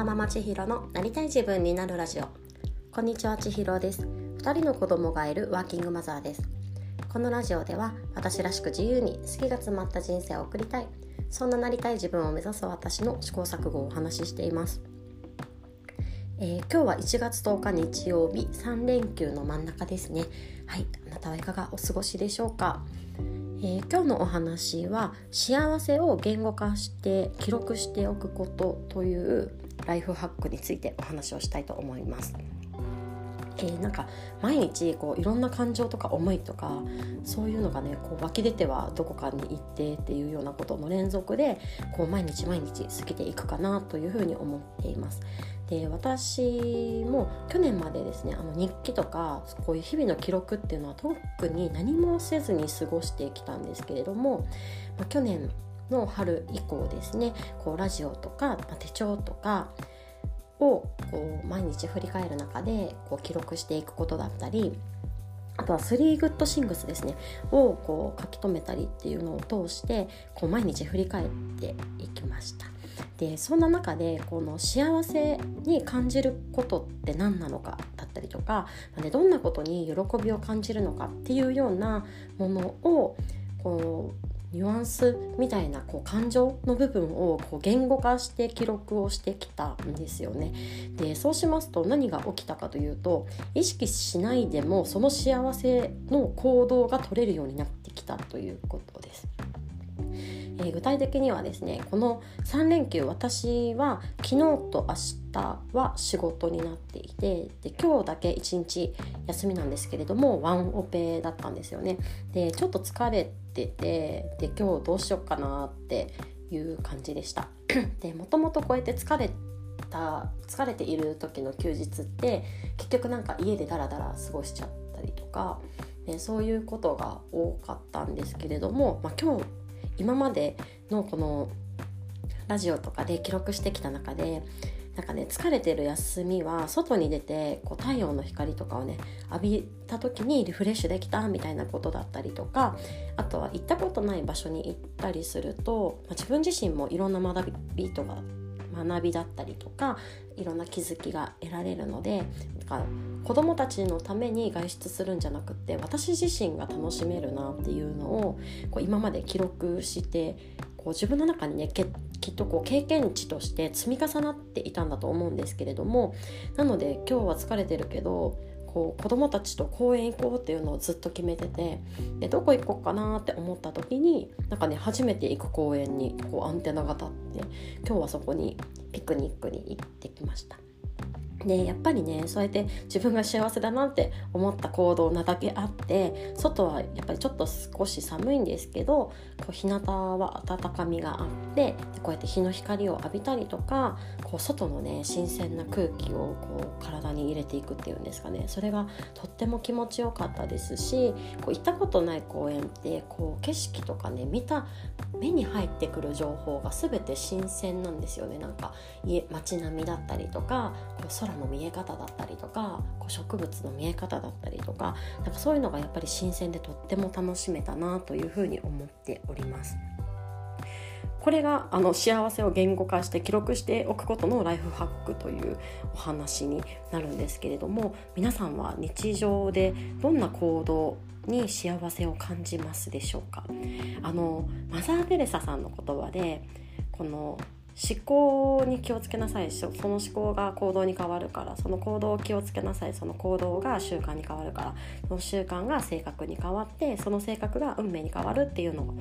ーママ千尋のなりたい自分になるラジオ。こんにちは千尋です。2人の子供がいるワーキングマザーです。このラジオでは私らしく自由に好きが詰まった人生を送りたい。そんななりたい自分を目指す私の試行錯誤をお話ししています。えー、今日は1月10日日曜日。3連休の真ん中ですね。はい。あなたはいかがお過ごしでしょうか？え、今日のお話は幸せを言語化して記録しておくことというライフハックについてお話をしたいと思います。えー、なんか毎日こういろんな感情とか思いとかそういうのがねこう湧き出てはどこかに行ってっていうようなことの連続でこう毎日毎日過ぎていくかなというふうに思っています。で私も去年までですねあの日記とかこういう日々の記録っていうのは特に何もせずに過ごしてきたんですけれども、まあ、去年の春以降ですねこうラジオとか、まあ、手帳とかをこう毎日振り返る中でこう記録していくことだったりあとは3グッドシングスですねをこう書き留めたりっていうのを通してこう毎日振り返っていきました。でそんな中でこの幸せに感じることって何なのかだったりとか、どんなことに喜びを感じるのかっていうようなものをこうニュアンスみたいなこう感情の部分をこう言語化して記録をしてきたんですよね。でそうしますと何が起きたかというと意識しないでもその幸せの行動が取れるようになってきたということです。えー、具体的にはですねこの3連休私は昨日と明日は仕事になっていてで今日だけ1日休みなんですけれどもワンオペだったんですよね。でちょっと疲れててで今日どうしようかなっていう感じでした。でもともとこうやって疲れた疲れている時の休日って結局なんか家でダラダラ過ごしちゃったりとか、ね、そういうことが多かったんですけれども、まあ、今日今までのこのラジオとかで記録してきた中でなんかね疲れてる休みは外に出てこう太陽の光とかをね浴びた時にリフレッシュできたみたいなことだったりとかあとは行ったことない場所に行ったりすると、まあ、自分自身もいろんな学びとか学びだったりとかいろんな気づきが得られるのでか子どもたちのために外出するんじゃなくって私自身が楽しめるなっていうのをこう今まで記録してこう自分の中にねきっとこう経験値として積み重なっていたんだと思うんですけれどもなので今日は疲れてるけどこう子供たちと公園行こうっていうのをずっと決めててでどこ行こうかなって思った時になんかね初めて行く公園にこうアンテナが立って今日はそこにピクニックに行ってきました。でやっぱりねそうやって自分が幸せだなって思った行動なだけあって外はやっぱりちょっと少し寒いんですけどこう日向は温かみがあってこうやって日の光を浴びたりとかこう外のね新鮮な空気をこう体に入れていくっていうんですかね。それがとっても気持ちよかったですしこう行ったことない公園ってこう景色とかね見た目に入ってくる情報が全て新鮮なんですよね。なんか家街並みだったりとかこう空の見え方だったりとかこう植物の見え方だったりとかなんかそういうのがやっぱり新鮮でとっても楽しめたなというふうに思っております。これがあの幸せを言語化して記録しておくことのライフハックというお話になるんですけれども皆さんは日常でどんな行動に幸せを感じますでしょうか？あのマザー・テレサさんの言葉でこの思考に気をつけなさい。その思考が行動に変わるから。その行動を気をつけなさい。その行動が習慣に変わるから。その習慣が性格に変わってその性格が運命に変わるっていうの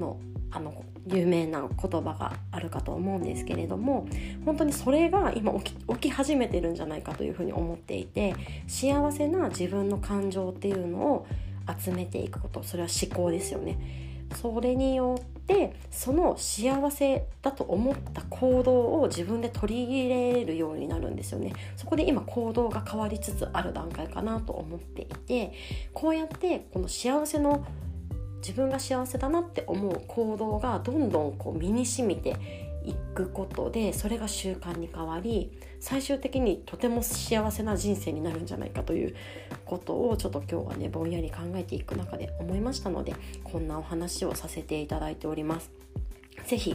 のあの有名な言葉があるかと思うんですけれども本当にそれが今起き始めてるんじゃないかというふうに思っていて幸せな自分の感情っていうのを集めていくこと。それは思考ですよね。それによってその幸せだと思った行動を自分で取り入れるようになるんですよね。そこで今行動が変わりつつある段階かなと思っていてこうやってこの幸せの自分が幸せだなって思う行動がどんどんこう身に染みていくことでそれが習慣に変わり最終的にとても幸せな人生になるんじゃないかということをちょっと今日はねぼんやり考えていく中で思いましたのでこんなお話をさせていただいております。是非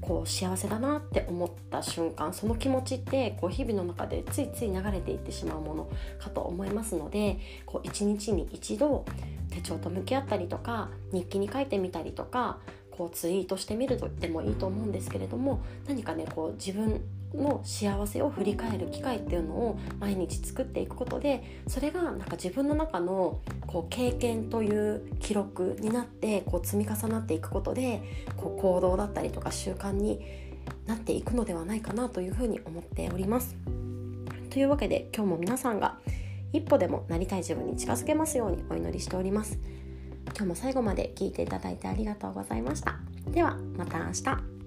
こう幸せだなって思った瞬間その気持ちってこう日々の中でついつい流れていってしまうものかと思いますので一日に一度手帳と向き合ったりとか日記に書いてみたりとかこうツイートしてみるとでもいいと思うんですけれども何かねこう自分の幸せを振り返る機会っていうのを毎日作っていくことでそれがなんか自分の中のこう経験という記録になってこう積み重なっていくことでこう行動だったりとか習慣になっていくのではないかなというふうに思っております。というわけで今日も皆さんが一歩でもなりたい自分に近づけますようにお祈りしております。今日も最後まで聞いていただいてありがとうございました。ではまた明日。